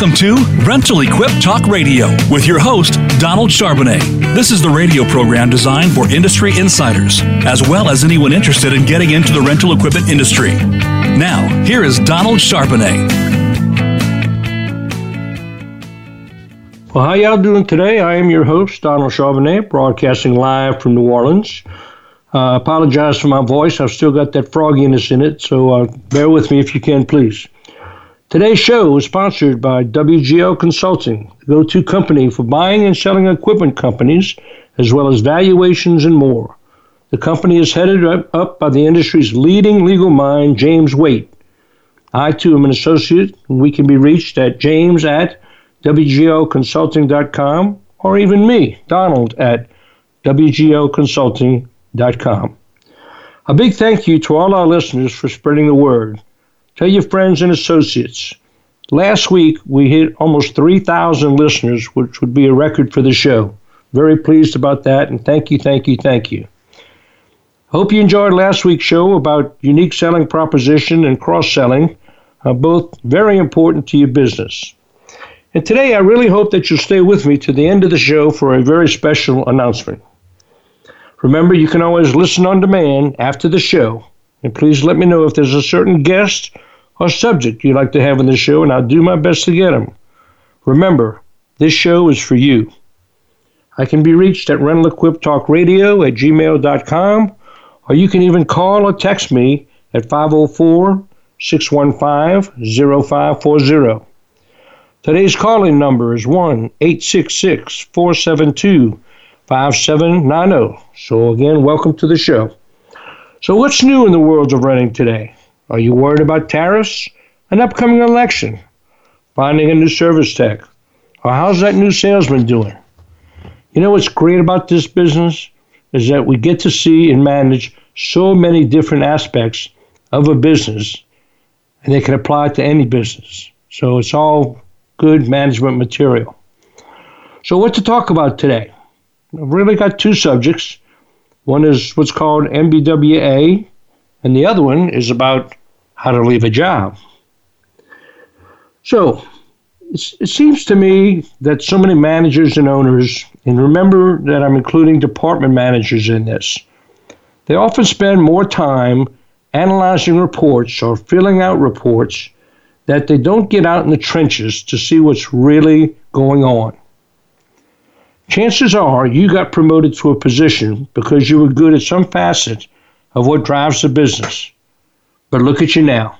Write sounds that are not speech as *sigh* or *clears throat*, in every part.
Welcome to Rental Equip Talk Radio with your host, Donald Charbonnet. This is the radio program designed for industry insiders, as well as anyone interested in getting into the rental equipment industry. Now, here is Donald Charbonnet. Well, how y'all doing today? I am your host, Donald Charbonnet, broadcasting live from New Orleans. Uh, apologize for my voice. I've still got that frogginess in it, so uh, bear with me if you can, please. Today's show is sponsored by WGL Consulting, the go to company for buying and selling equipment companies, as well as valuations and more. The company is headed up by the industry's leading legal mind, James Waite. I, too, am an associate, and we can be reached at james at wglconsulting.com or even me, Donald, at wglconsulting.com. A big thank you to all our listeners for spreading the word. Tell your friends and associates. Last week, we hit almost 3,000 listeners, which would be a record for the show. Very pleased about that, and thank you, thank you, thank you. Hope you enjoyed last week's show about unique selling proposition and cross selling, uh, both very important to your business. And today, I really hope that you'll stay with me to the end of the show for a very special announcement. Remember, you can always listen on demand after the show, and please let me know if there's a certain guest or subject you'd like to have in the show, and I'll do my best to get them. Remember, this show is for you. I can be reached at Rental Equip Talk Radio at gmail.com, or you can even call or text me at 504 615 0540. Today's calling number is 1 866 472 5790. So, again, welcome to the show. So, what's new in the world of renting today? Are you worried about tariffs? An upcoming election? Finding a new service tech? Or how's that new salesman doing? You know what's great about this business? Is that we get to see and manage so many different aspects of a business, and they can apply to any business. So it's all good management material. So, what to talk about today? I've really got two subjects. One is what's called MBWA, and the other one is about how to leave a job. So it seems to me that so many managers and owners, and remember that I'm including department managers in this, they often spend more time analyzing reports or filling out reports that they don't get out in the trenches to see what's really going on. Chances are you got promoted to a position because you were good at some facet of what drives the business. But look at you now.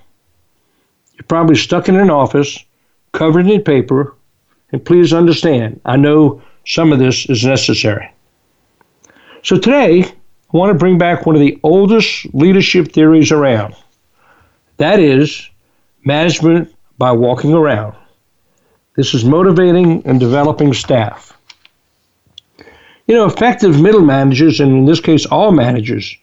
You're probably stuck in an office, covered in paper, and please understand, I know some of this is necessary. So today, I want to bring back one of the oldest leadership theories around. That is management by walking around. This is motivating and developing staff. You know, effective middle managers, and in this case, all managers,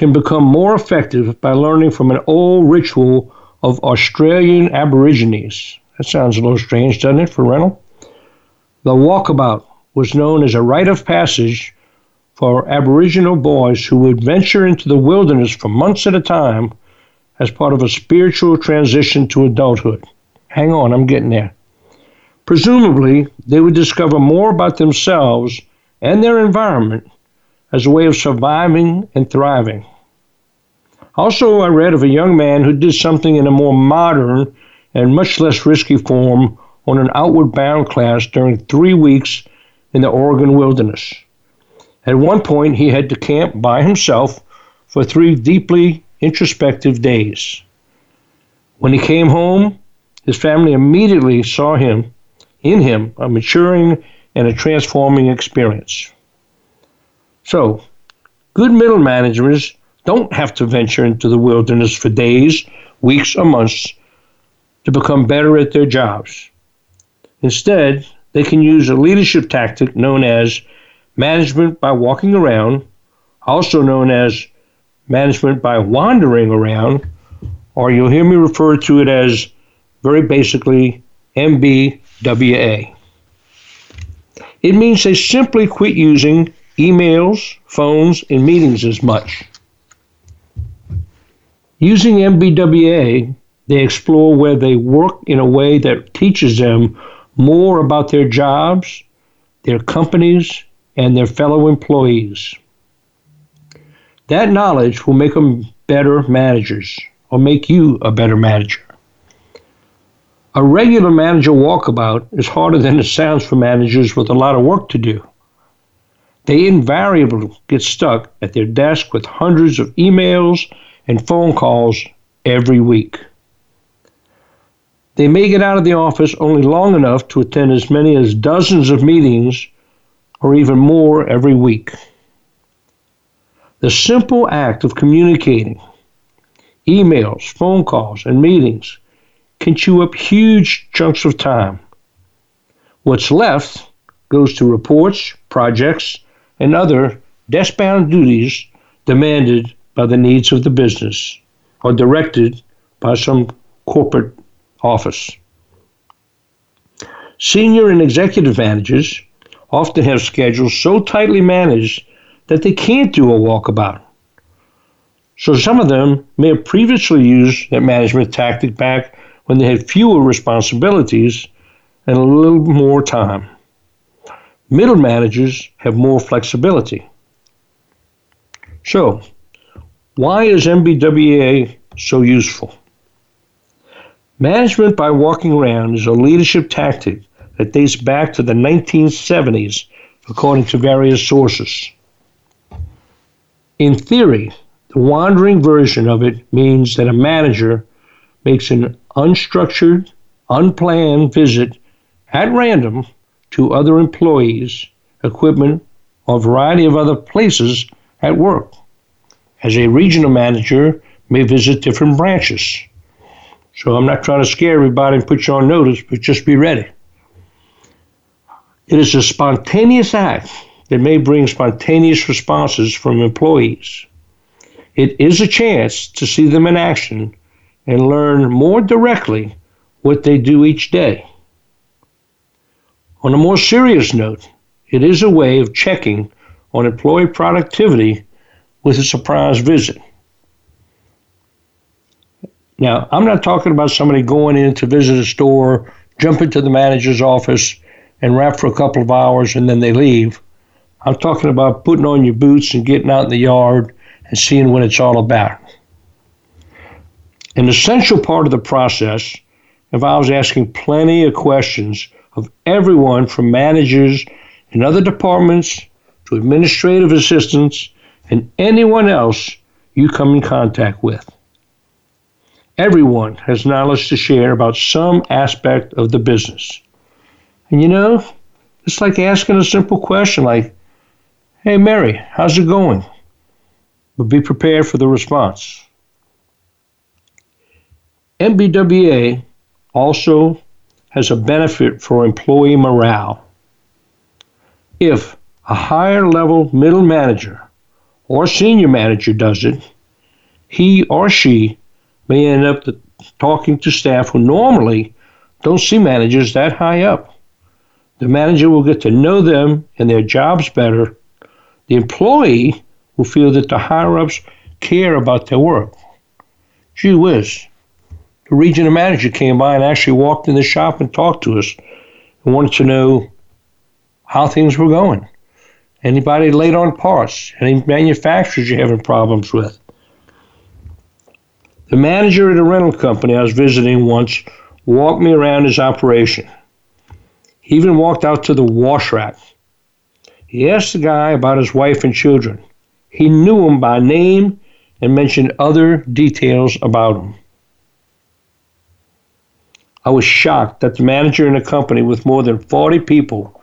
can become more effective by learning from an old ritual of Australian Aborigines. That sounds a little strange, doesn't it, for rental? The walkabout was known as a rite of passage for Aboriginal boys who would venture into the wilderness for months at a time as part of a spiritual transition to adulthood. Hang on, I'm getting there. Presumably, they would discover more about themselves and their environment as a way of surviving and thriving. Also, I read of a young man who did something in a more modern and much less risky form on an outward bound class during three weeks in the Oregon wilderness. At one point, he had to camp by himself for three deeply introspective days. When he came home, his family immediately saw him, in him, a maturing and a transforming experience. So, good middle managers don't have to venture into the wilderness for days, weeks, or months to become better at their jobs. Instead, they can use a leadership tactic known as management by walking around, also known as management by wandering around, or you'll hear me refer to it as very basically MBWA. It means they simply quit using emails, phones, and meetings as much. Using MBWA They explore where they work in a way that teaches them more about their jobs, their companies, and their fellow employees. That knowledge will make them better managers or make you a better manager. A regular manager walkabout is harder than it sounds for managers with a lot of work to do. They invariably get stuck at their desk with hundreds of emails and phone calls every week. They may get out of the office only long enough to attend as many as dozens of meetings or even more every week. The simple act of communicating, emails, phone calls, and meetings can chew up huge chunks of time. What's left goes to reports, projects, and other desk bound duties demanded by the needs of the business or directed by some corporate office. Senior and executive managers often have schedules so tightly managed that they can't do a walkabout. So some of them may have previously used that management tactic back when they had fewer responsibilities and a little more time. Middle managers have more flexibility. So, why is MBWA so useful? Management by walking around is a leadership tactic that dates back to the 1970s, according to various sources. In theory, the wandering version of it means that a manager makes an unstructured, unplanned visit at random to other employees, equipment, or a variety of other places at work. As a regional manager may visit different branches. So I'm not trying to scare everybody and put you on notice, but just be ready. It is a spontaneous act that may bring spontaneous responses from employees. It is a chance to see them in action and learn more directly what they do each day. On a more serious note, it is a way of checking on employee productivity with a surprise visit. Now, I'm not talking about somebody going in to visit a store, jumping to the manager's office, and rap for a couple of hours and then they leave. I'm talking about putting on your boots and getting out in the yard and seeing what it's all about. An essential part of the process involves asking plenty of questions of everyone from managers in other departments to administrative assistants and anyone else you come in contact with. Everyone has knowledge to share about some aspect of the business. And you know, it's like asking a simple question like, Hey Mary, how's it going? But be prepared for the response. MBWA also has a benefit for employee morale. If a higher level middle manager or senior manager does it, he or she may end up talking to staff who normally don't see managers that high up. The manager will get to know them and their jobs better. The employee will feel that the higher ups care about their work. Gee whiz, the regional manager came by and actually walked in the shop and talked to us and wanted to know how things were going. Anybody late on parts? Any manufacturers you're having problems with? The manager at a rental company I was visiting once walked me around his operation. He even walked out to the wash rack. He asked the guy about his wife and children. He knew him by name and mentioned other details about him. I was shocked that the manager in a company with more than 40 people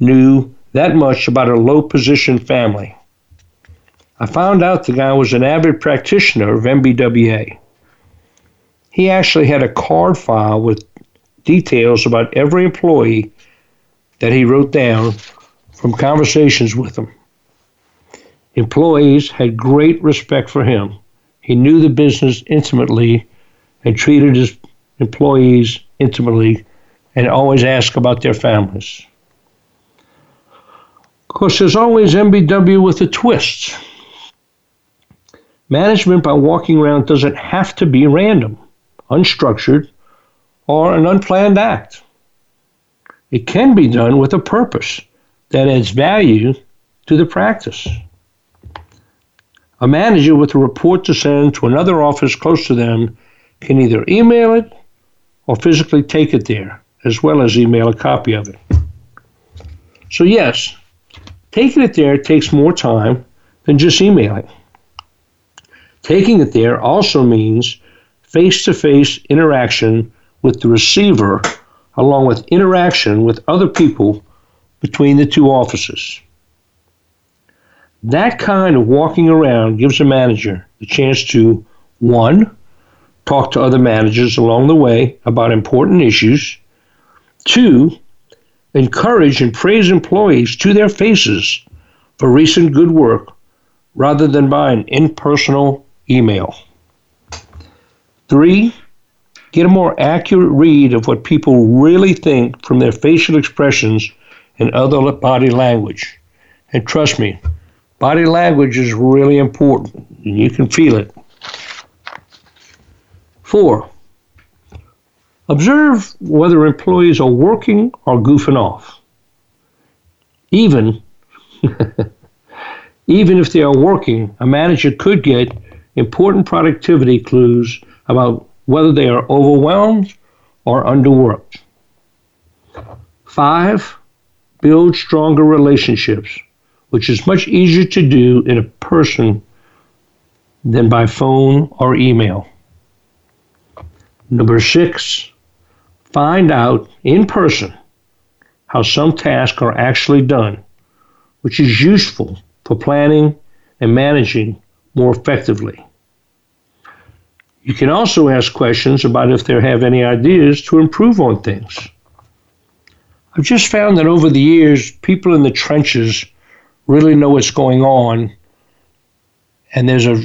knew that much about a low position family. I found out the guy was an avid practitioner of MBWA. He actually had a card file with details about every employee that he wrote down from conversations with them. Employees had great respect for him. He knew the business intimately and treated his employees intimately and always asked about their families. Of course, there's always MBW with a twist. Management by walking around doesn't have to be random. unstructured, or an unplanned act. It can be done with a purpose that adds value to the practice. A manager with a report to send to another office close to them can either email it or physically take it there, as well as email a copy of it. So, yes, taking it there takes more time than just emailing. Taking it there also means face to face interaction with the receiver, along with interaction with other people between the two offices. That kind of walking around gives a manager the chance to, one, talk to other managers along the way about important issues, two, encourage and praise employees to their faces for recent good work rather than by an impersonal email. Three, get a more accurate read of what people really think from their facial expressions and other body language. And trust me, Body language is really important, and you can feel it. Four, observe whether employees are working or goofing off. Even, *laughs* even if they are working, a manager could get important productivity clues about whether they are overwhelmed or underworked. Five, build stronger relationships which is much easier to do in a person than by phone or email. Number six, find out in person how some tasks are actually done, which is useful for planning and managing more effectively. You can also ask questions about if they have any ideas to improve on things. I've just found that over the years, people in the trenches really know what's going on. And there's a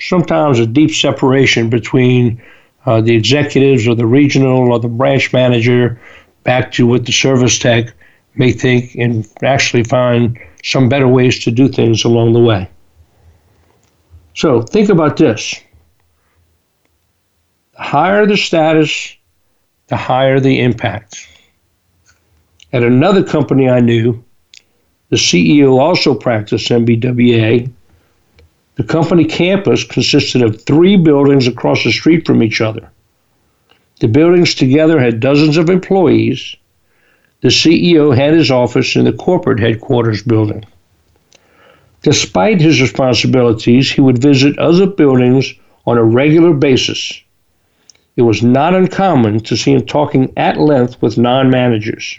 sometimes a deep separation between uh, the executives or the regional or the branch manager back to what the service tech may think and actually find some better ways to do things along the way. So think about this. The higher the status, the higher the impact. At another company I knew, the CEO also practiced MBWA. The company campus consisted of three buildings across the street from each other. The buildings together had dozens of employees. The CEO had his office in the corporate headquarters building. Despite his responsibilities, he would visit other buildings on a regular basis. It was not uncommon to see him talking at length with non managers.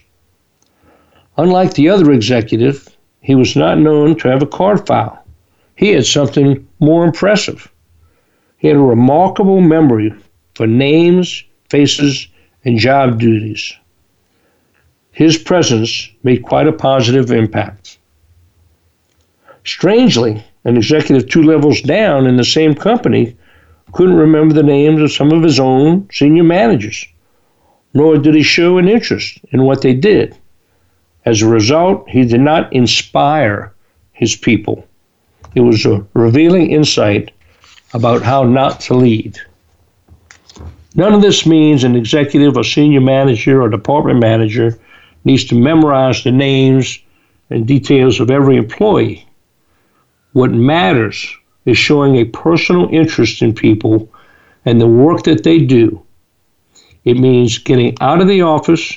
Unlike the other executive, he was not known to have a card file. He had something more impressive. He had a remarkable memory for names, faces, and job duties. His presence made quite a positive impact. Strangely, an executive two levels down in the same company couldn't remember the names of some of his own senior managers, nor did he show an interest in what they did. As a result, he did not inspire his people. It was a revealing insight about how not to lead. None of this means an executive or senior manager or department manager needs to memorize the names and details of every employee. What matters is showing a personal interest in people and the work that they do. It means getting out of the office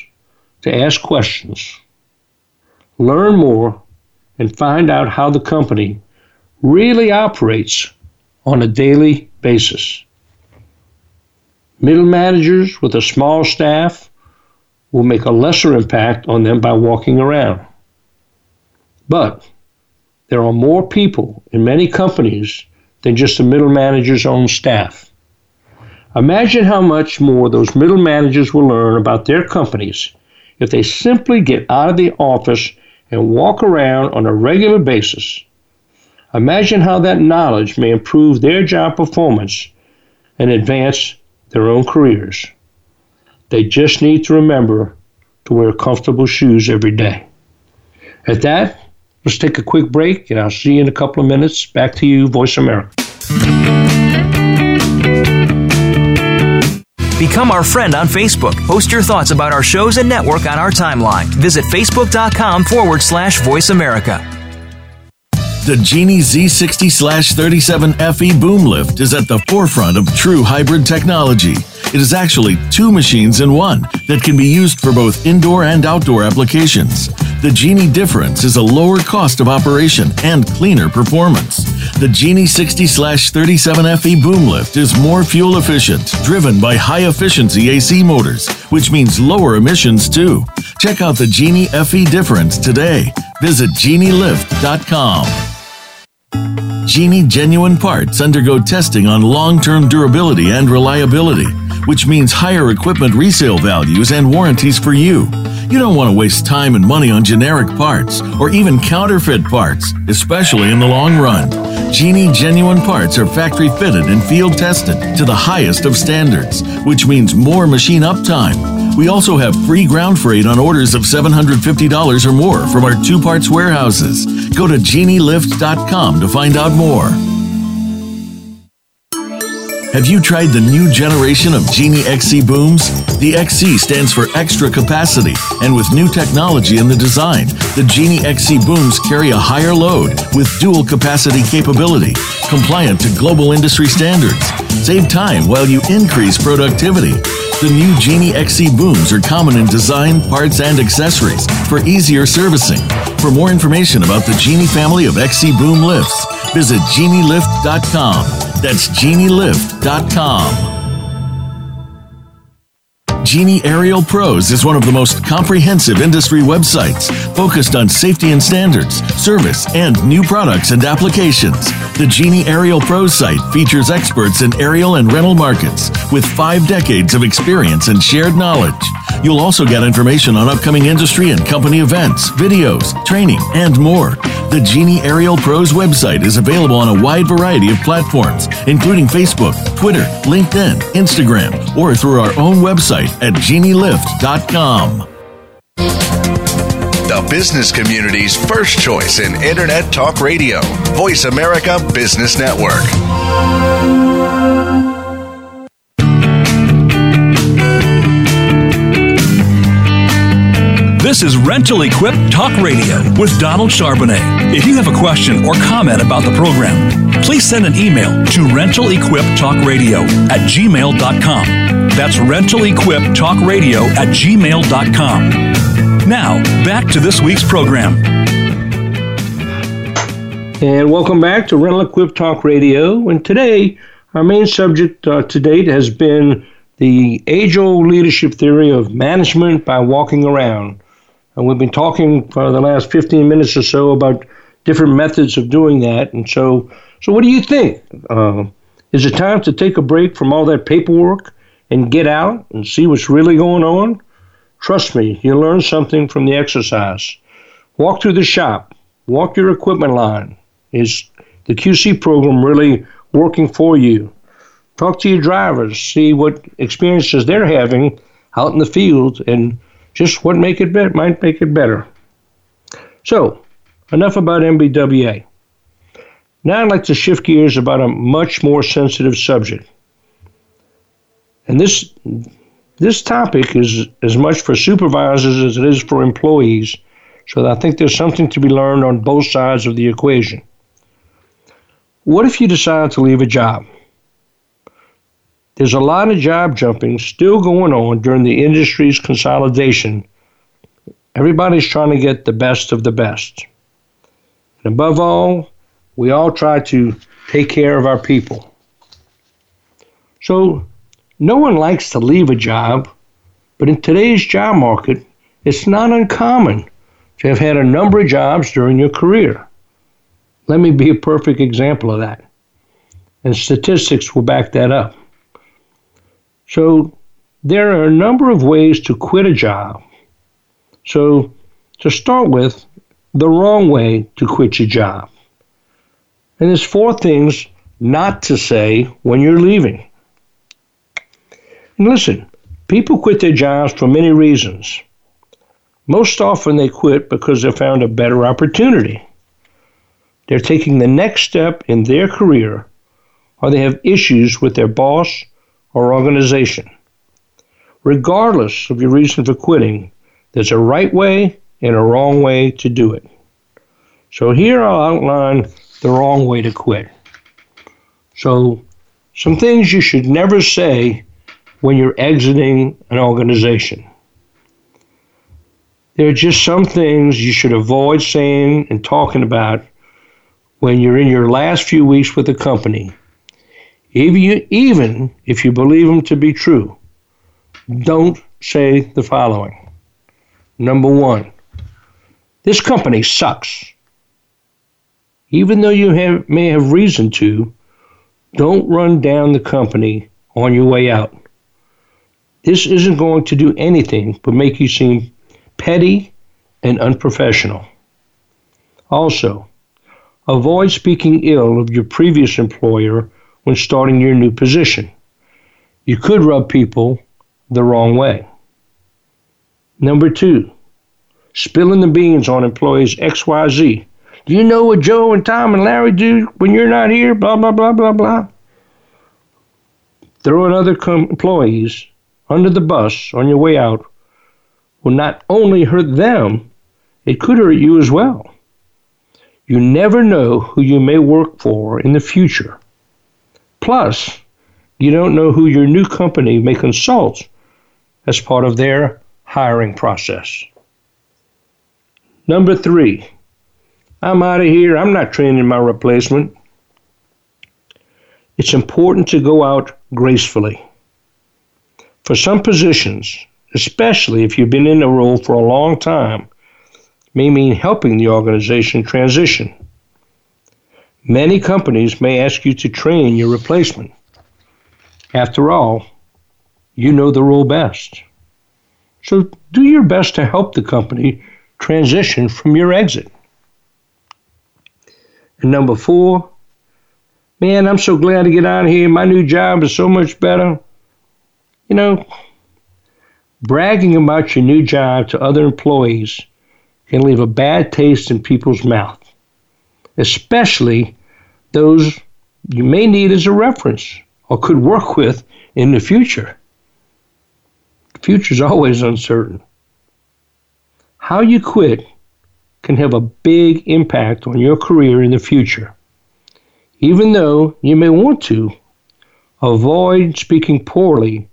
to ask questions learn more, and find out how the company really operates on a daily basis. Middle managers with a small staff will make a lesser impact on them by walking around. But there are more people in many companies than just the middle manager's own staff. Imagine how much more those middle managers will learn about their companies if they simply get out of the office and walk around on a regular basis. Imagine how that knowledge may improve their job performance and advance their own careers. They just need to remember to wear comfortable shoes every day. At that, let's take a quick break and I'll see you in a couple of minutes. Back to you, Voice America. Become our friend on Facebook. Post your thoughts about our shows and network on our timeline. Visit facebook.com forward slash voice America. The Genie Z60 37 FE boom lift is at the forefront of true hybrid technology. It is actually two machines in one that can be used for both indoor and outdoor applications. The Genie difference is a lower cost of operation and cleaner performance. The Genie 60 37 FE boom lift is more fuel efficient, driven by high efficiency AC motors, which means lower emissions too. Check out the Genie FE difference today. Visit genielift.com. Genie genuine parts undergo testing on long term durability and reliability, which means higher equipment resale values and warranties for you. You don't want to waste time and money on generic parts or even counterfeit parts, especially in the long run. Genie genuine parts are factory fitted and field tested to the highest of standards, which means more machine uptime. We also have free ground freight on orders of $750 or more from our two parts warehouses. Go to genielift.com to find out more. Have you tried the new generation of Genie XC booms? The XC stands for extra capacity, and with new technology in the design, the Genie XC booms carry a higher load with dual capacity capability, compliant to global industry standards. Save time while you increase productivity. The new Genie XC booms are common in design, parts, and accessories for easier servicing. For more information about the Genie family of XC boom lifts, visit genielift.com. That's genielift.com. Genie Aerial Pros is one of the most comprehensive industry websites focused on safety and standards, service, and new products and applications. The Genie Aerial Pros site features experts in aerial and rental markets with five decades of experience and shared knowledge. You'll also get information on upcoming industry and company events, videos, training, and more. The Genie Aerial Pros website is available on a wide variety of platforms, including Facebook, Twitter, LinkedIn, Instagram, or through our own website at genielift.com. The business community's first choice in Internet Talk Radio, Voice America Business Network. This is Rental Equip Talk Radio with Donald Charbonnet. If you have a question or comment about the program, please send an email to rentalequiptalkradio at gmail.com. That's rentalequiptalkradio at gmail.com. Now, back to this week's program. And welcome back to Rental Equip Talk Radio. And today, our main subject uh, to date has been the age old leadership theory of management by walking around. And we've been talking for the last 15 minutes or so about different methods of doing that. And so, so what do you think? Uh, is it time to take a break from all that paperwork and get out and see what's really going on? Trust me, you'll learn something from the exercise. Walk through the shop, walk your equipment line. Is the QC program really working for you? Talk to your drivers, see what experiences they're having out in the field, and just what make it better might make it better. So, enough about MBWA. Now I'd like to shift gears about a much more sensitive subject. And this this topic is as much for supervisors as it is for employees. So I think there's something to be learned on both sides of the equation. What if you decide to leave a job? There's a lot of job jumping still going on during the industry's consolidation. Everybody's trying to get the best of the best. And above all, we all try to take care of our people. So, no one likes to leave a job, but in today's job market, it's not uncommon to have had a number of jobs during your career. Let me be a perfect example of that. And statistics will back that up. So there are a number of ways to quit a job. So to start with, the wrong way to quit your job. And there's four things not to say when you're leaving. And listen, people quit their jobs for many reasons. Most often they quit because they found a better opportunity. They're taking the next step in their career, or they have issues with their boss or organization. regardless of your reason for quitting, there's a right way and a wrong way to do it. So here I'll outline the wrong way to quit. So, some things you should never say when you're exiting an organization. There are just some things you should avoid saying and talking about when you're in your last few weeks with the company, even, you, even if you believe them to be true. Don't say the following. Number one, this company sucks. Even though you have, may have reason to, don't run down the company on your way out. This isn't going to do anything but make you seem petty and unprofessional. Also, avoid speaking ill of your previous employer when starting your new position. You could rub people the wrong way. Number two, spilling the beans on employees XYZ. Do you know what Joe and Tom and Larry do when you're not here? Blah, blah, blah, blah, blah. Throwing other com- employees under the bus on your way out will not only hurt them, it could hurt you as well. You never know who you may work for in the future. Plus, you don't know who your new company may consult as part of their hiring process. Number three, I'm out of here. I'm not training my replacement. It's important to go out gracefully. For some positions, especially if you've been in a role for a long time, may mean helping the organization transition. Many companies may ask you to train your replacement. After all, you know the role best. So do your best to help the company transition from your exit. And number four, man, I'm so glad to get out of here. My new job is so much better. You know, bragging about your new job to other employees can leave a bad taste in people's mouth, especially those you may need as a reference or could work with in the future. The future is always uncertain. How you quit can have a big impact on your career in the future. Even though you may want to, avoid speaking poorly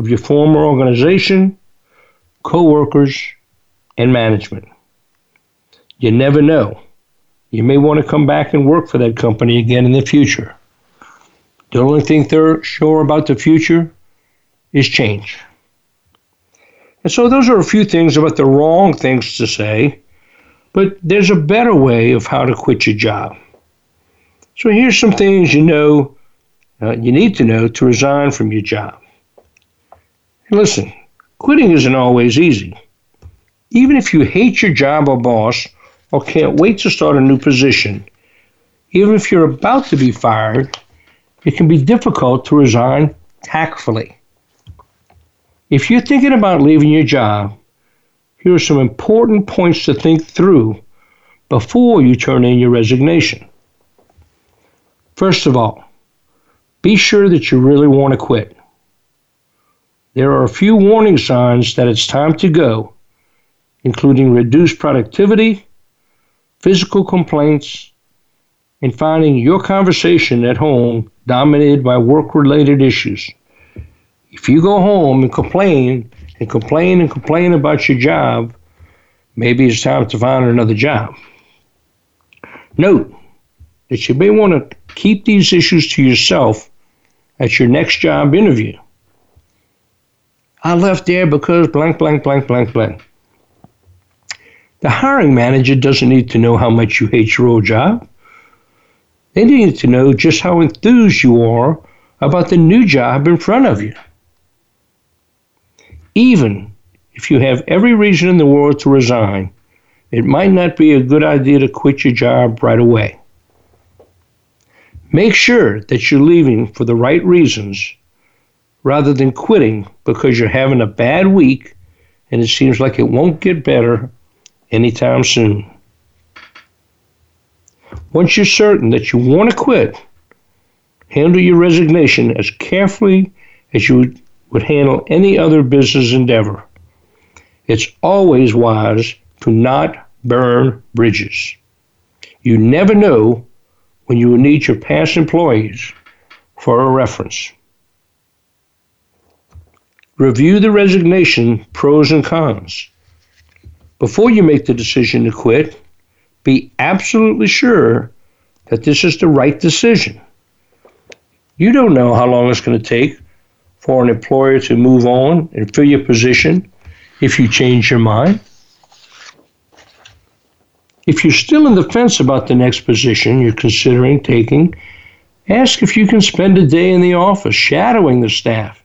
of your former organization, co-workers, and management. You never know. You may want to come back and work for that company again in the future. The only thing they're sure about the future is change. And so those are a few things about the wrong things to say, but there's a better way of how to quit your job. So here's some things you know uh, you need to know to resign from your job. Listen, quitting isn't always easy. Even if you hate your job or boss or can't wait to start a new position, even if you're about to be fired, it can be difficult to resign tactfully. If you're thinking about leaving your job, here are some important points to think through before you turn in your resignation. First of all, be sure that you really want to quit. There are a few warning signs that it's time to go, including reduced productivity, physical complaints, and finding your conversation at home dominated by work related issues. If you go home and complain and complain and complain about your job, maybe it's time to find another job. Note that you may want to keep these issues to yourself at your next job interview. I left there because blank, blank, blank, blank, blank. The hiring manager doesn't need to know how much you hate your old job. They need to know just how enthused you are about the new job in front of you even if you have every reason in the world to resign, it might not be a good idea to quit your job right away. Make sure that you're leaving for the right reasons rather than quitting because you're having a bad week and it seems like it won't get better anytime soon. Once you're certain that you want to quit, handle your resignation as carefully as you would handle any other business endeavor. It's always wise to not burn bridges. You never know when you will need your past employees for a reference. Review the resignation pros and cons. Before you make the decision to quit, be absolutely sure that this is the right decision. You don't know how long it's going to take for an employer to move on and fill your position if you change your mind. If you're still in the fence about the next position you're considering taking, ask if you can spend a day in the office shadowing the staff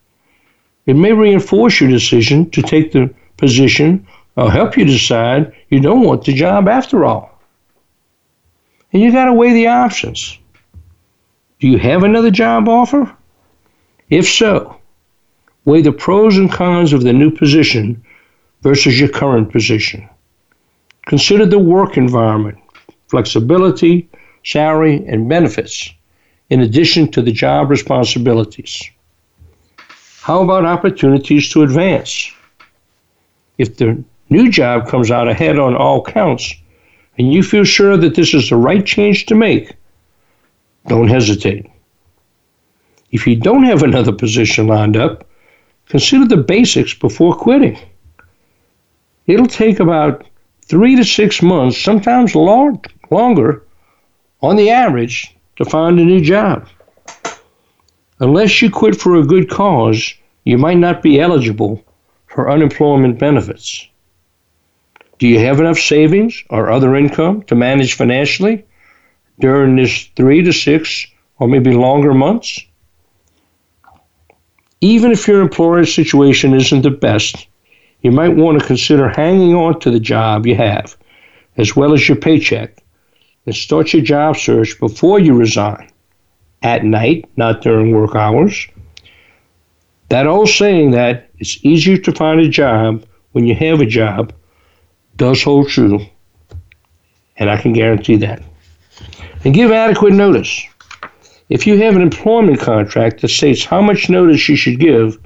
it may reinforce your decision to take the position or help you decide you don't want the job after all. And you got to weigh the options. Do you have another job offer? If so, weigh the pros and cons of the new position versus your current position. Consider the work environment, flexibility, salary, and benefits, in addition to the job responsibilities. How about opportunities to advance? If the new job comes out ahead on all counts and you feel sure that this is the right change to make, don't hesitate. If you don't have another position lined up, consider the basics before quitting. It'll take about three to six months, sometimes long, longer, on the average, to find a new job. Unless you quit for a good cause, you might not be eligible for unemployment benefits. Do you have enough savings or other income to manage financially during this three to six or maybe longer months? Even if your employer's situation isn't the best, you might want to consider hanging on to the job you have, as well as your paycheck, and start your job search before you resign at night, not during work hours. That old saying that it's easier to find a job when you have a job does hold true, and I can guarantee that. And give adequate notice. If you have an employment contract that states how much notice you should give,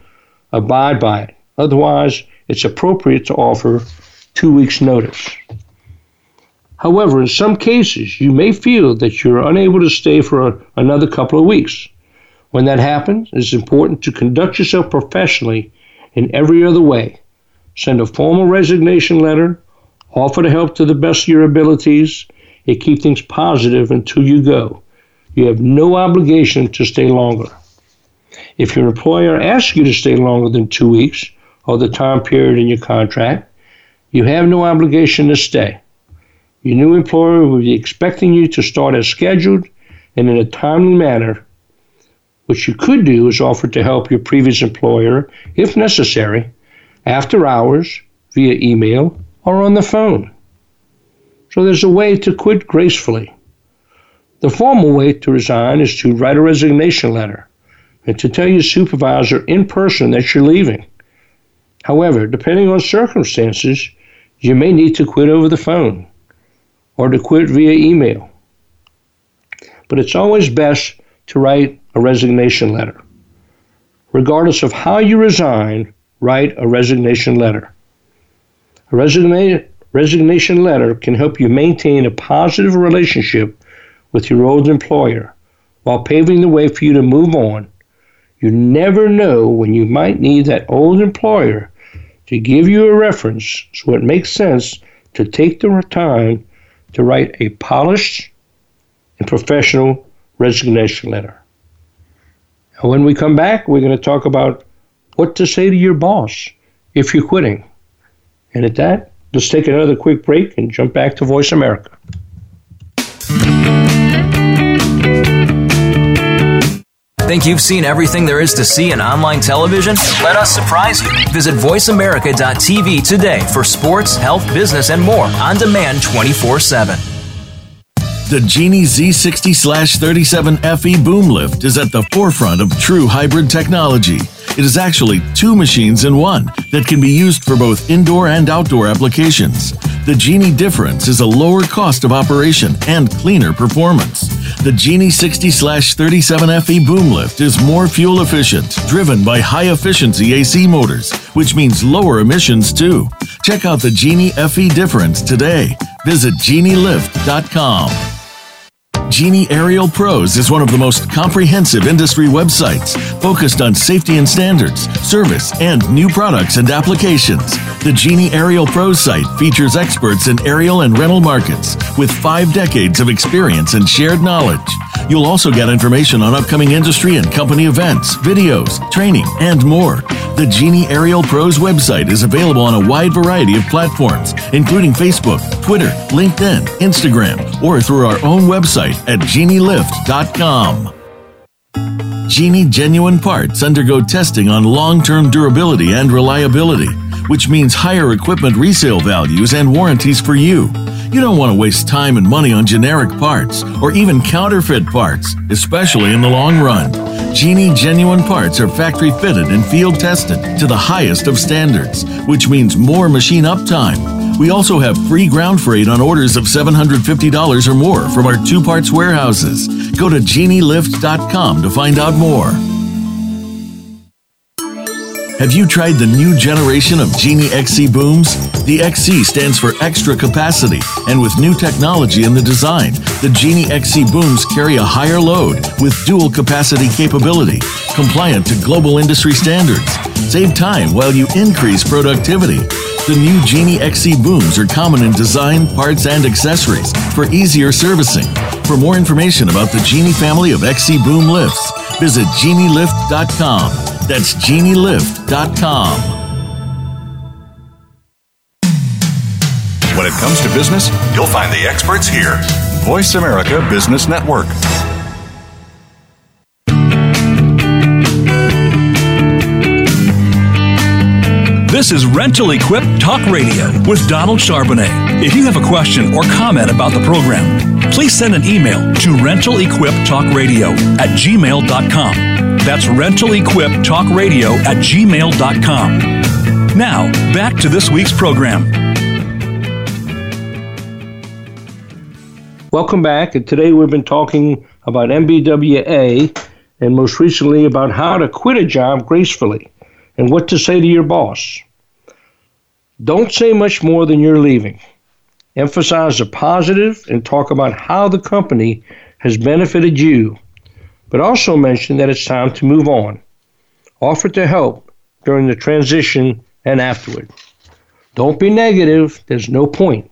abide by it. Otherwise, it's appropriate to offer two weeks' notice. However, in some cases, you may feel that you're unable to stay for another couple of weeks. When that happens, it's important to conduct yourself professionally in every other way. Send a formal resignation letter, offer to help to the best of your abilities, and keep things positive until you go. You have no obligation to stay longer. If your employer asks you to stay longer than two weeks or the time period in your contract, you have no obligation to stay. Your new employer will be expecting you to start as scheduled and in a timely manner. What you could do is offer to help your previous employer, if necessary, after hours, via email, or on the phone. So there's a way to quit gracefully. The formal way to resign is to write a resignation letter and to tell your supervisor in person that you're leaving. However, depending on circumstances, you may need to quit over the phone or to quit via email. But it's always best to write a resignation letter. Regardless of how you resign, write a resignation letter. A resigna- resignation letter can help you maintain a positive relationship with your old employer while paving the way for you to move on. You never know when you might need that old employer to give you a reference, so it makes sense to take the time to write a polished and professional resignation letter. And when we come back, we're going to talk about what to say to your boss if you're quitting. And at that, let's take another quick break and jump back to Voice America. Think you've seen everything there is to see in online television? Let us surprise you. Visit VoiceAmerica.tv today for sports, health, business, and more on demand 24 7. The Genie Z60 37 FE boom lift is at the forefront of true hybrid technology. It is actually two machines in one that can be used for both indoor and outdoor applications. The Genie difference is a lower cost of operation and cleaner performance. The Genie 60 37 FE boom lift is more fuel efficient, driven by high efficiency AC motors, which means lower emissions too. Check out the Genie FE difference today. Visit genielift.com. Genie Aerial Pros is one of the most comprehensive industry websites focused on safety and standards, service, and new products and applications. The Genie Aerial Pros site features experts in aerial and rental markets with five decades of experience and shared knowledge. You'll also get information on upcoming industry and company events, videos, training, and more. The Genie Aerial Pros website is available on a wide variety of platforms, including Facebook, Twitter, LinkedIn, Instagram, or through our own website at genielift.com. Genie genuine parts undergo testing on long term durability and reliability, which means higher equipment resale values and warranties for you. You don't want to waste time and money on generic parts or even counterfeit parts, especially in the long run. Genie genuine parts are factory fitted and field tested to the highest of standards, which means more machine uptime we also have free ground freight on orders of $750 or more from our two parts warehouses. Go to genielift.com to find out more. Have you tried the new generation of Genie XC booms? The XC stands for extra capacity, and with new technology in the design, the Genie XC booms carry a higher load with dual capacity capability, compliant to global industry standards. Save time while you increase productivity. The new Genie XC booms are common in design, parts, and accessories for easier servicing. For more information about the Genie family of XC boom lifts, visit genielift.com. That's genielift.com. When it comes to business, you'll find the experts here. Voice America Business Network. This is Rental Equip Talk Radio with Donald Charbonnet. If you have a question or comment about the program, please send an email to rentalequiptalkradio at gmail.com. That's rentalequiptalkradio at gmail.com. Now, back to this week's program. Welcome back. And today we've been talking about MBWA and most recently about how to quit a job gracefully and what to say to your boss. Don't say much more than you're leaving. Emphasize the positive and talk about how the company has benefited you, but also mention that it's time to move on. Offer to help during the transition and afterward. Don't be negative, there's no point.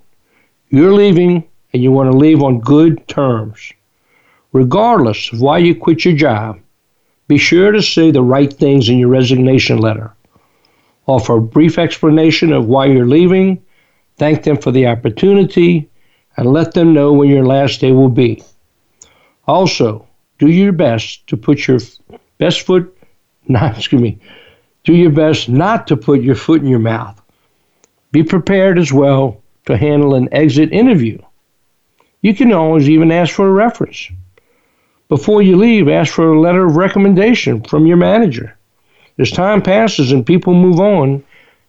You're leaving and you want to leave on good terms. Regardless of why you quit your job, be sure to say the right things in your resignation letter. Offer a brief explanation of why you're leaving, thank them for the opportunity, and let them know when your last day will be. Also, do your best to put your best foot, *laughs* not, excuse me, do your best not to put your foot in your mouth. Be prepared as well to handle an exit interview. You can always even ask for a reference. Before you leave, ask for a letter of recommendation from your manager. As time passes and people move on,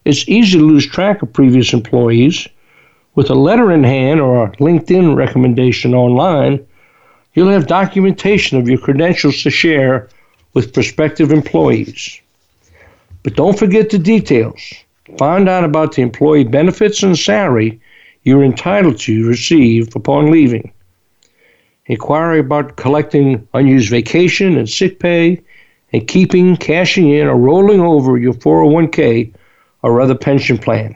it's easy to lose track of previous employees. With a letter in hand or a LinkedIn recommendation online, you'll have documentation of your credentials to share with prospective employees. But don't forget the details. Find out about the employee benefits and salary you're entitled to receive upon leaving inquire about collecting unused vacation and sick pay, and keeping, cashing in, or rolling over your 401k or other pension plan.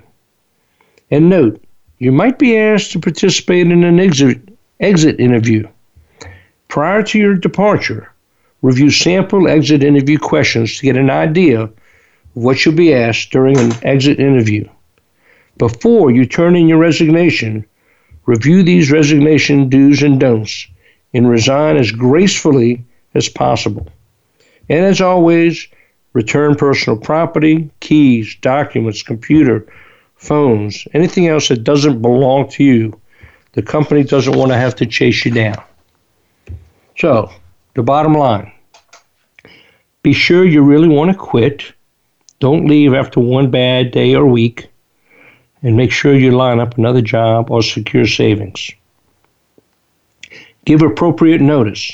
And note, you might be asked to participate in an exit, exit interview. Prior to your departure, review sample exit interview questions to get an idea of what you'll be asked during an exit interview. Before you turn in your resignation, review these resignation do's and don'ts and resign as gracefully as possible. And as always, return personal property, keys, documents, computer, phones, anything else that doesn't belong to you. The company doesn't want to have to chase you down. So, the bottom line be sure you really want to quit. Don't leave after one bad day or week. And make sure you line up another job or secure savings. Give appropriate notice.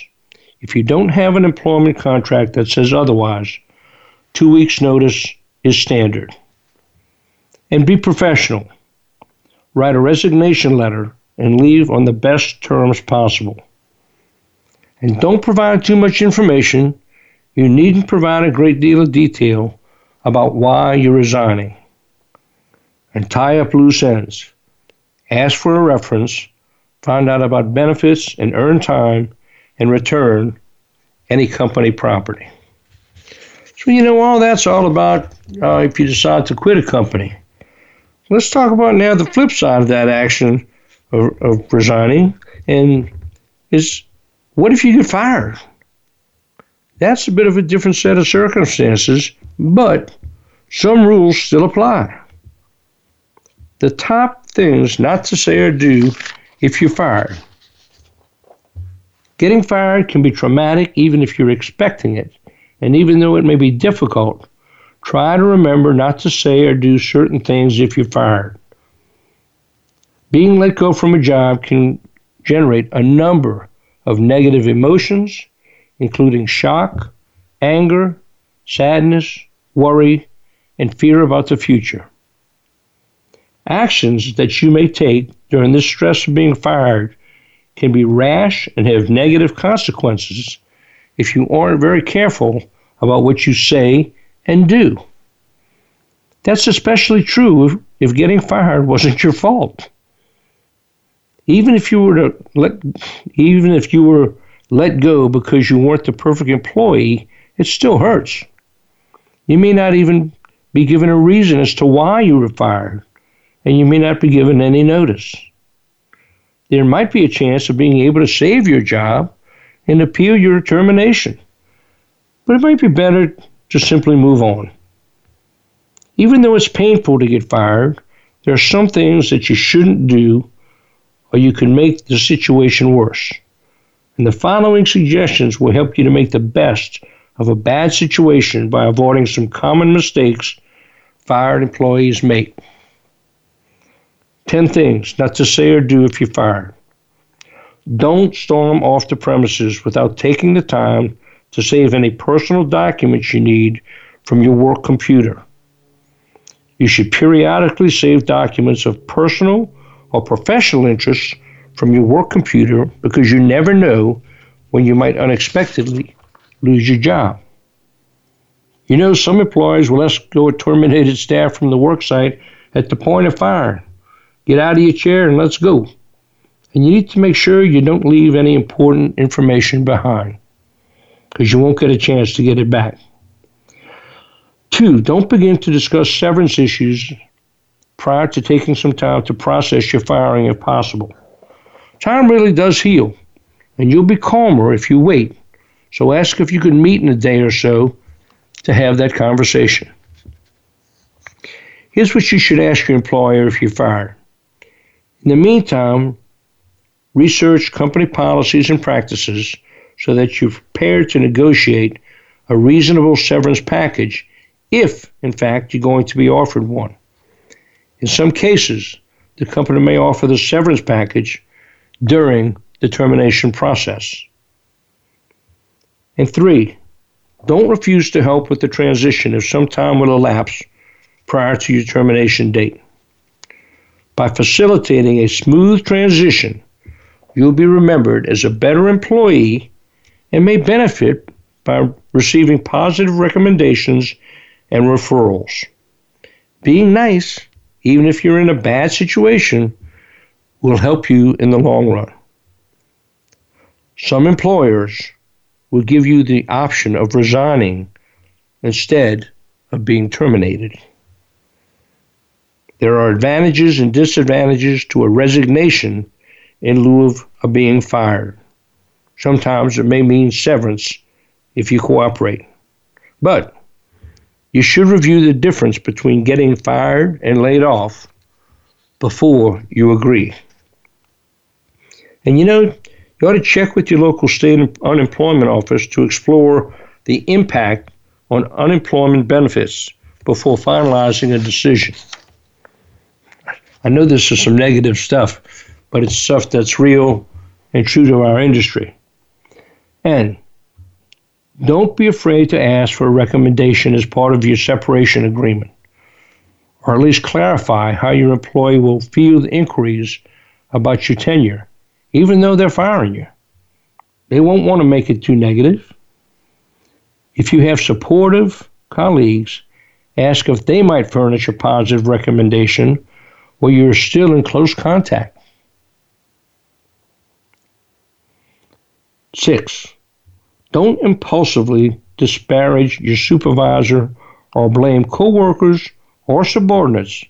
If you don't have an employment contract that says otherwise, two weeks' notice is standard. And be professional. Write a resignation letter and leave on the best terms possible. And don't provide too much information. You needn't provide a great deal of detail about why you're resigning. And tie up loose ends. Ask for a reference, find out about benefits, and earn time and return any company property. So, you know, all that's all about uh, if you decide to quit a company. Let's talk about now the flip side of that action of, of resigning, and is what if you get fired? That's a bit of a different set of circumstances, but some rules still apply. The top things not to say or do if you're fired. Getting fired can be traumatic even if you're expecting it, and even though it may be difficult, try to remember not to say or do certain things if you're fired. Being let go from a job can generate a number of negative emotions, including shock, anger, sadness, worry, and fear about the future. Actions that you may take during this stress of being fired can be rash and have negative consequences if you aren't very careful about what you say and do. That's especially true if, if getting fired wasn't your fault even if you were to let even if you were let go because you weren't the perfect employee, it still hurts. You may not even be given a reason as to why you were fired, and you may not be given any notice. There might be a chance of being able to save your job and appeal your termination, but it might be better to simply move on. Even though it's painful to get fired, there are some things that you shouldn't do or you can make the situation worse. And the following suggestions will help you to make the best of a bad situation by avoiding some common mistakes fired employees make. 10 things not to say or do if you're fired. Don't storm off the premises without taking the time to save any personal documents you need from your work computer. You should periodically save documents of personal or professional interests from your work computer because you never know when you might unexpectedly lose your job. You know, some employers will escort terminated staff from the work site at the point of fire. Get out of your chair and let's go. And you need to make sure you don't leave any important information behind because you won't get a chance to get it back. Two, don't begin to discuss severance issues prior to taking some time to process your firing if possible. Time really does heal, and you'll be calmer if you wait. So ask if you can meet in a day or so to have that conversation. Here's what you should ask your employer if you're fired. In the meantime, research company policies and practices so that you're prepared to negotiate a reasonable severance package if, in fact, you're going to be offered one. In some cases, the company may offer the severance package during the termination process. And three, don't refuse to help with the transition if some time will elapse prior to your termination date. By facilitating a smooth transition, you'll be remembered as a better employee and may benefit by receiving positive recommendations and referrals. Being nice even if you're in a bad situation, will help you in the long run. Some employers will give you the option of resigning instead of being terminated. There are advantages and disadvantages to a resignation in lieu of, of being fired. Sometimes it may mean severance if you cooperate. But you should review the difference between getting fired and laid off before you agree. And you know, you ought to check with your local state unemployment office to explore the impact on unemployment benefits before finalizing a decision. I know this is some negative stuff, but it's stuff that's real and true to our industry. And don't be afraid to ask for a recommendation as part of your separation agreement, or at least clarify how your employee will field inquiries about your tenure, even though they're firing you. They won't want to make it too negative. If you have supportive colleagues, ask if they might furnish a positive recommendation while you're still in close contact. Six, don't impulsively disparage your supervisor or blame coworkers or subordinates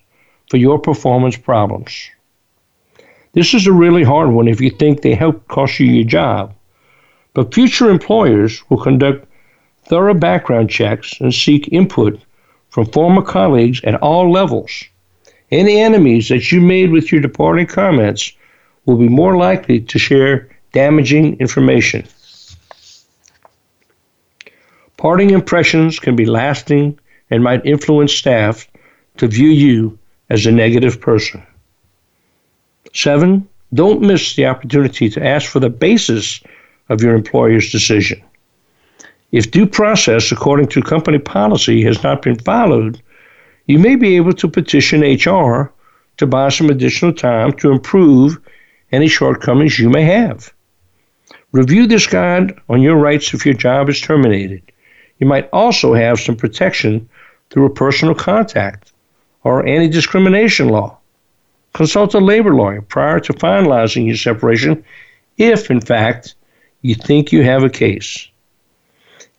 for your performance problems. This is a really hard one if you think they helped cost you your job. But future employers will conduct thorough background checks and seek input from former colleagues at all levels. Any enemies that you made with your departing comments will be more likely to share damaging information. Parting impressions can be lasting and might influence staff to view you as a negative person. Seven, don't miss the opportunity to ask for the basis of your employer's decision. If due process according to company policy has not been followed, you may be able to petition HR to buy some additional time to improve any shortcomings you may have. Review this guide on your rights if your job is terminated. You might also have some protection through a personal contact or anti discrimination law. Consult a labor lawyer prior to finalizing your separation if, in fact, you think you have a case.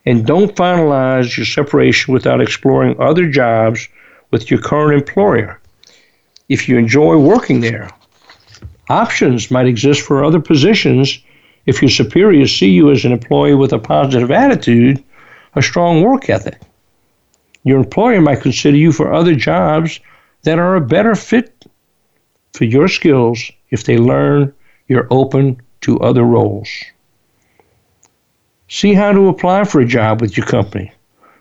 And don't finalize your separation without exploring other jobs with your current employer. If you enjoy working there, options might exist for other positions if your superiors see you as an employee with a positive attitude, a strong work ethic. Your employer might consider you for other jobs that are a better fit for your skills if they learn you're open to other roles. See how to apply for a job with your company,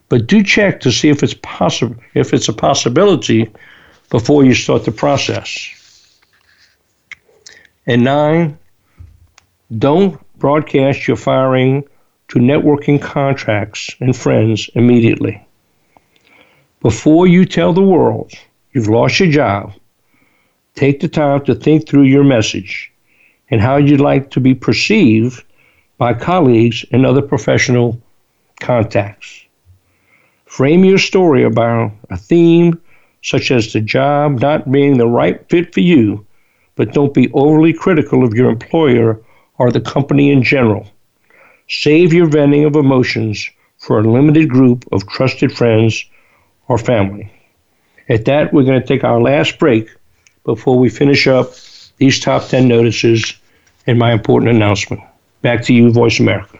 but do check to see if it's possible if it's a possibility before you start the process. And nine, don't broadcast your firing to networking contacts and friends immediately. Before you tell the world you've lost your job, take the time to think through your message and how you'd like to be perceived by colleagues and other professional contacts. Frame your story about a theme such as the job not being the right fit for you, but don't be overly critical of your employer or the company in general. Save your venting of emotions for a limited group of trusted friends or family. At that, we're going to take our last break before we finish up these top 10 notices and my important announcement. Back to you, Voice America.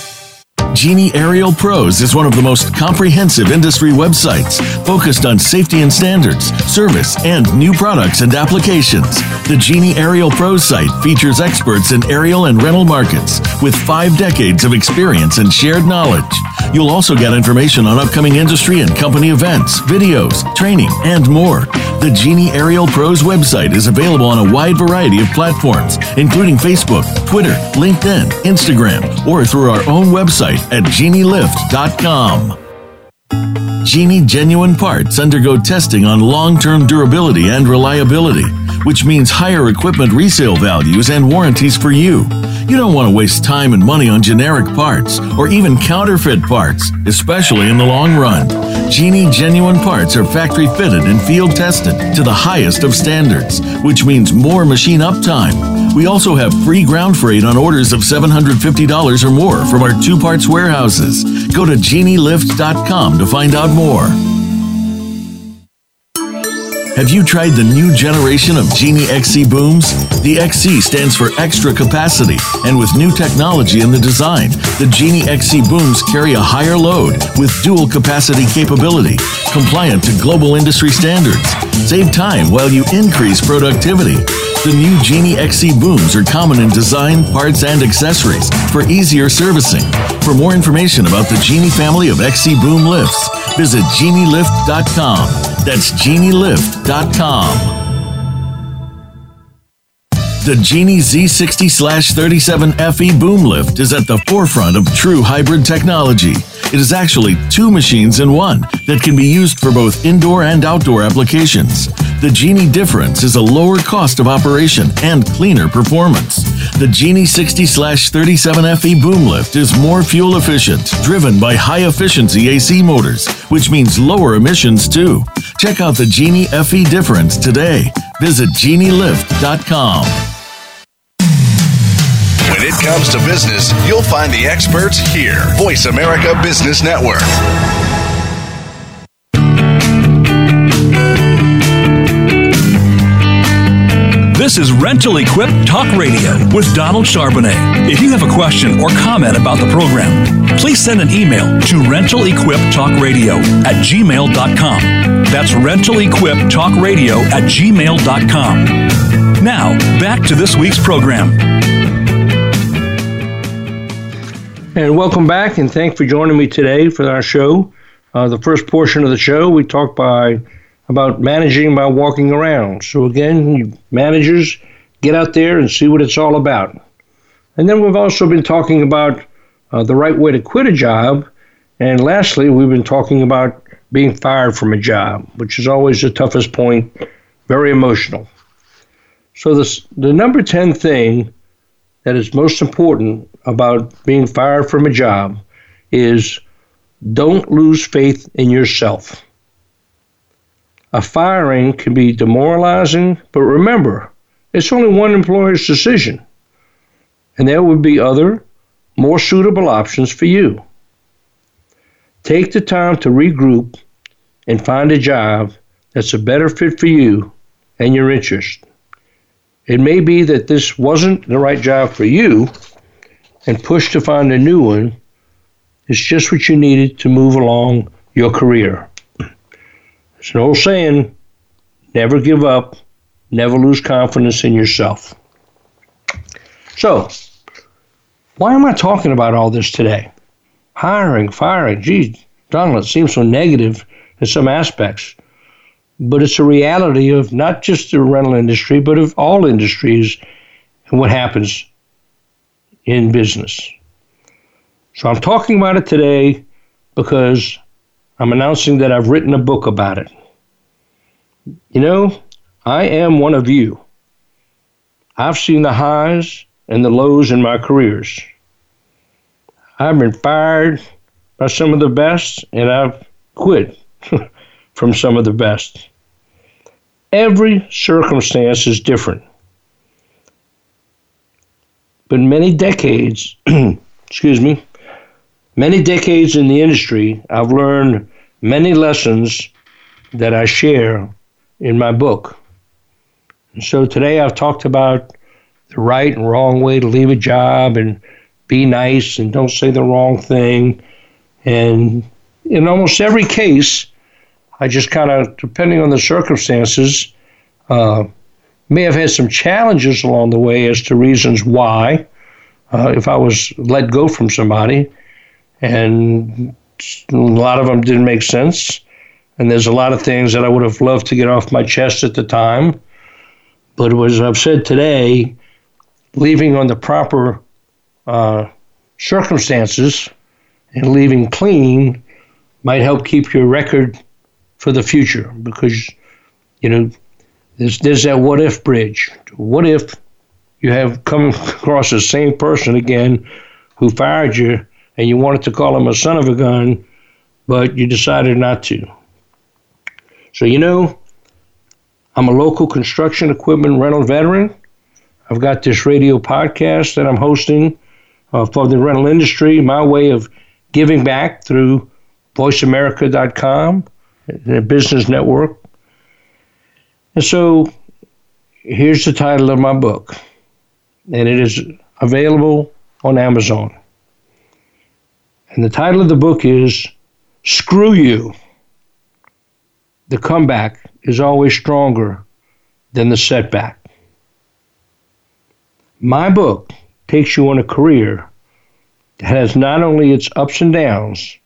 Genie Aerial Pros is one of the most comprehensive industry websites focused on safety and standards, service, and new products and applications. The Genie Aerial Pros site features experts in aerial and rental markets with five decades of experience and shared knowledge. You'll also get information on upcoming industry and company events, videos, training, and more. The Genie Aerial Pros website is available on a wide variety of platforms, including Facebook, Twitter, LinkedIn, Instagram, or through our own website at genielift.com. Genie genuine parts undergo testing on long term durability and reliability, which means higher equipment resale values and warranties for you. You don't want to waste time and money on generic parts or even counterfeit parts, especially in the long run. Genie genuine parts are factory fitted and field tested to the highest of standards, which means more machine uptime. We also have free ground freight on orders of $750 or more from our two parts warehouses. Go to genielift.com to find out more. Have you tried the new generation of Genie XC booms? The XC stands for extra capacity, and with new technology in the design, the Genie XC booms carry a higher load with dual capacity capability, compliant to global industry standards. Save time while you increase productivity. The new Genie XC booms are common in design, parts, and accessories for easier servicing. For more information about the Genie family of XC boom lifts, visit genielift.com. That's genielift.com. The Genie Z60 37 FE boom lift is at the forefront of true hybrid technology. It is actually two machines in one that can be used for both indoor and outdoor applications. The Genie difference is a lower cost of operation and cleaner performance. The Genie 60 37 FE boom lift is more fuel efficient, driven by high efficiency AC motors, which means lower emissions too. Check out the Genie FE difference today. Visit genielift.com. Comes to business, you'll find the experts here. Voice America Business Network. This is Rental Equip Talk Radio with Donald Charbonnet. If you have a question or comment about the program, please send an email to rentalequiptalkradio at gmail.com. That's rentalequiptalkradio at gmail.com. Now, back to this week's program. And welcome back, and thanks for joining me today for our show. Uh, the first portion of the show, we talked by about managing by walking around. So again, managers, get out there and see what it's all about. And then we've also been talking about uh, the right way to quit a job. And lastly, we've been talking about being fired from a job, which is always the toughest point, very emotional. So this, the number 10 thing that is most important about being fired from a job is don't lose faith in yourself. A firing can be demoralizing, but remember, it's only one employer's decision, and there would be other, more suitable options for you. Take the time to regroup and find a job that's a better fit for you and your interest. It may be that this wasn't the right job for you, and push to find a new one is just what you needed to move along your career. There's an old saying never give up, never lose confidence in yourself. So, why am I talking about all this today? Hiring, firing, geez, Donald, it seems so negative in some aspects. But it's a reality of not just the rental industry, but of all industries and what happens in business. So I'm talking about it today because I'm announcing that I've written a book about it. You know, I am one of you. I've seen the highs and the lows in my careers. I've been fired by some of the best, and I've quit *laughs* from some of the best. Every circumstance is different. But many decades, *clears throat* excuse me, many decades in the industry, I've learned many lessons that I share in my book. And so today I've talked about the right and wrong way to leave a job and be nice and don't say the wrong thing. And in almost every case, I just kind of, depending on the circumstances, uh, may have had some challenges along the way as to reasons why. Uh, if I was let go from somebody, and a lot of them didn't make sense. And there's a lot of things that I would have loved to get off my chest at the time. But as I've said today, leaving on the proper uh, circumstances and leaving clean might help keep your record for the future because, you know, there's, there's that what if bridge. What if you have come across the same person again who fired you and you wanted to call him a son of a gun, but you decided not to. So, you know, I'm a local construction equipment rental veteran. I've got this radio podcast that I'm hosting uh, for the rental industry, my way of giving back through voiceamerica.com, the business network. And so here's the title of my book, and it is available on Amazon. And the title of the book is Screw You. The comeback is always stronger than the setback. My book takes you on a career that has not only its ups and downs,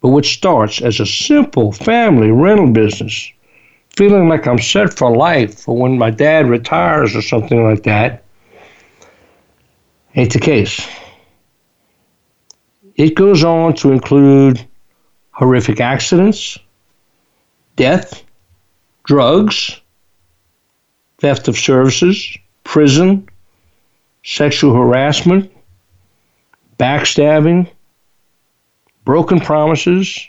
but which starts as a simple family rental business, feeling like I'm set for life for when my dad retires or something like that. Ain't the case. It goes on to include horrific accidents, death, drugs, theft of services, prison, sexual harassment, backstabbing, broken promises,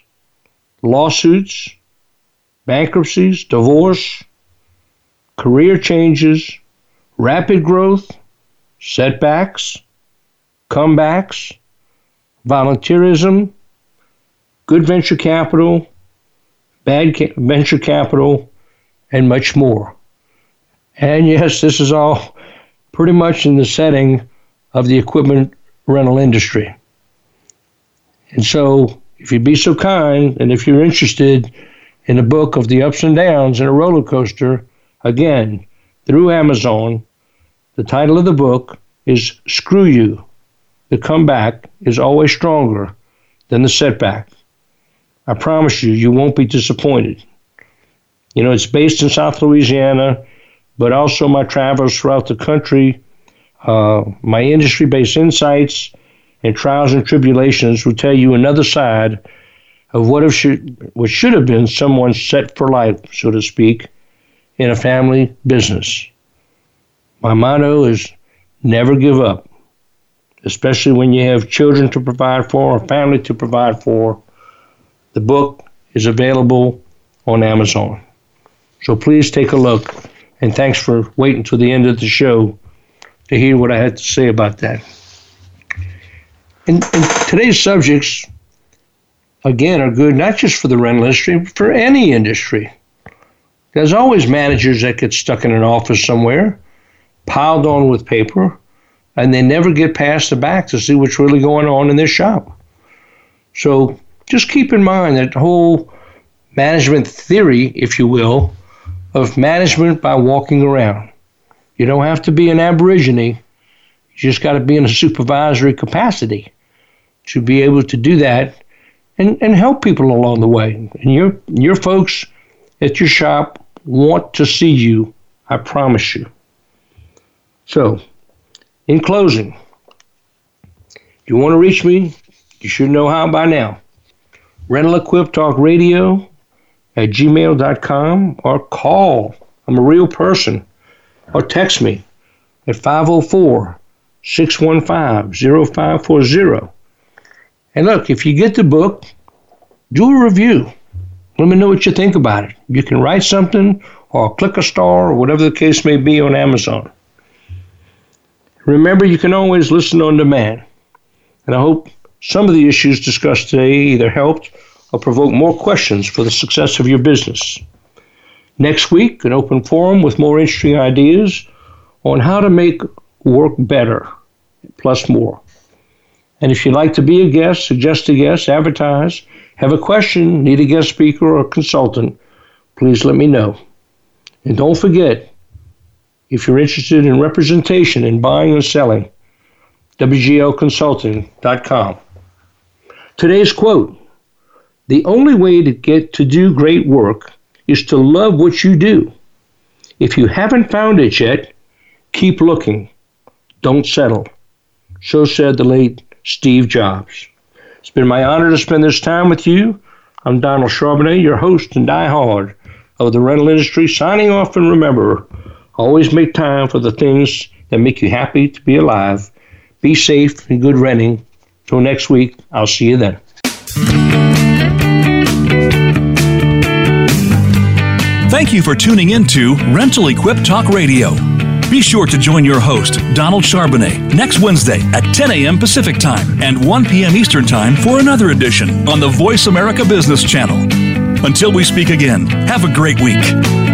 lawsuits, bankruptcies, divorce, career changes, rapid growth, setbacks, comebacks, volunteerism, good venture capital, bad ca- venture capital, and much more. And *laughs* yes, this is all pretty much in the setting of the equipment rental industry. And so, if you'd be so kind, and if you're interested in a book of the ups and downs in a roller coaster, again, through Amazon, the title of the book is Screw You. The comeback is always stronger than the setback. I promise you, you won't be disappointed. You know, it's based in South Louisiana, but also my travels throughout the country, uh, my industry based insights, and trials and tribulations will tell you another side of what, if should, what should have been someone set for life, so to speak, in a family business. My motto is never give up, especially when you have children to provide for, or family to provide for. The book is available on Amazon. So please take a look, and thanks for waiting to the end of the show to hear what I had to say about that. And, and today's subjects, again, are good not just for the rental industry, but for any industry. There's always managers that get stuck in an office somewhere, piled on with paper, and they never get past the back to see what's really going on in their shop. So just keep in mind that whole management theory, if you will, of management by walking around. You don't have to be an aborigine you just got to be in a supervisory capacity to be able to do that and, and help people along the way. And your your folks at your shop want to see you, I promise you. So, in closing, if you want to reach me, you should know how by now. Rental Equip Talk Radio at gmail.com or call. I'm a real person. Or text me at 504 615 0540. And look, if you get the book, do a review. Let me know what you think about it. You can write something or click a star or whatever the case may be on Amazon. Remember, you can always listen on demand. And I hope some of the issues discussed today either helped or provoked more questions for the success of your business. Next week, an open forum with more interesting ideas on how to make work better, plus more. And if you'd like to be a guest, suggest a guest, advertise, have a question, need a guest speaker or consultant, please let me know. And don't forget, if you're interested in representation in buying or selling, WGLconsulting.com. Today's quote The only way to get to do great work is to love what you do. If you haven't found it yet, keep looking. Don't settle. So said the late Steve Jobs. It's been my honor to spend this time with you. I'm Donald Charbonnet, your host and diehard of the rental industry, signing off and remember, always make time for the things that make you happy to be alive. Be safe and good renting. Till next week, I'll see you then. Thank you for tuning in to Rental Equip Talk Radio. Be sure to join your host, Donald Charbonnet, next Wednesday at 10 a.m. Pacific Time and 1 p.m. Eastern Time for another edition on the Voice America Business Channel. Until we speak again, have a great week.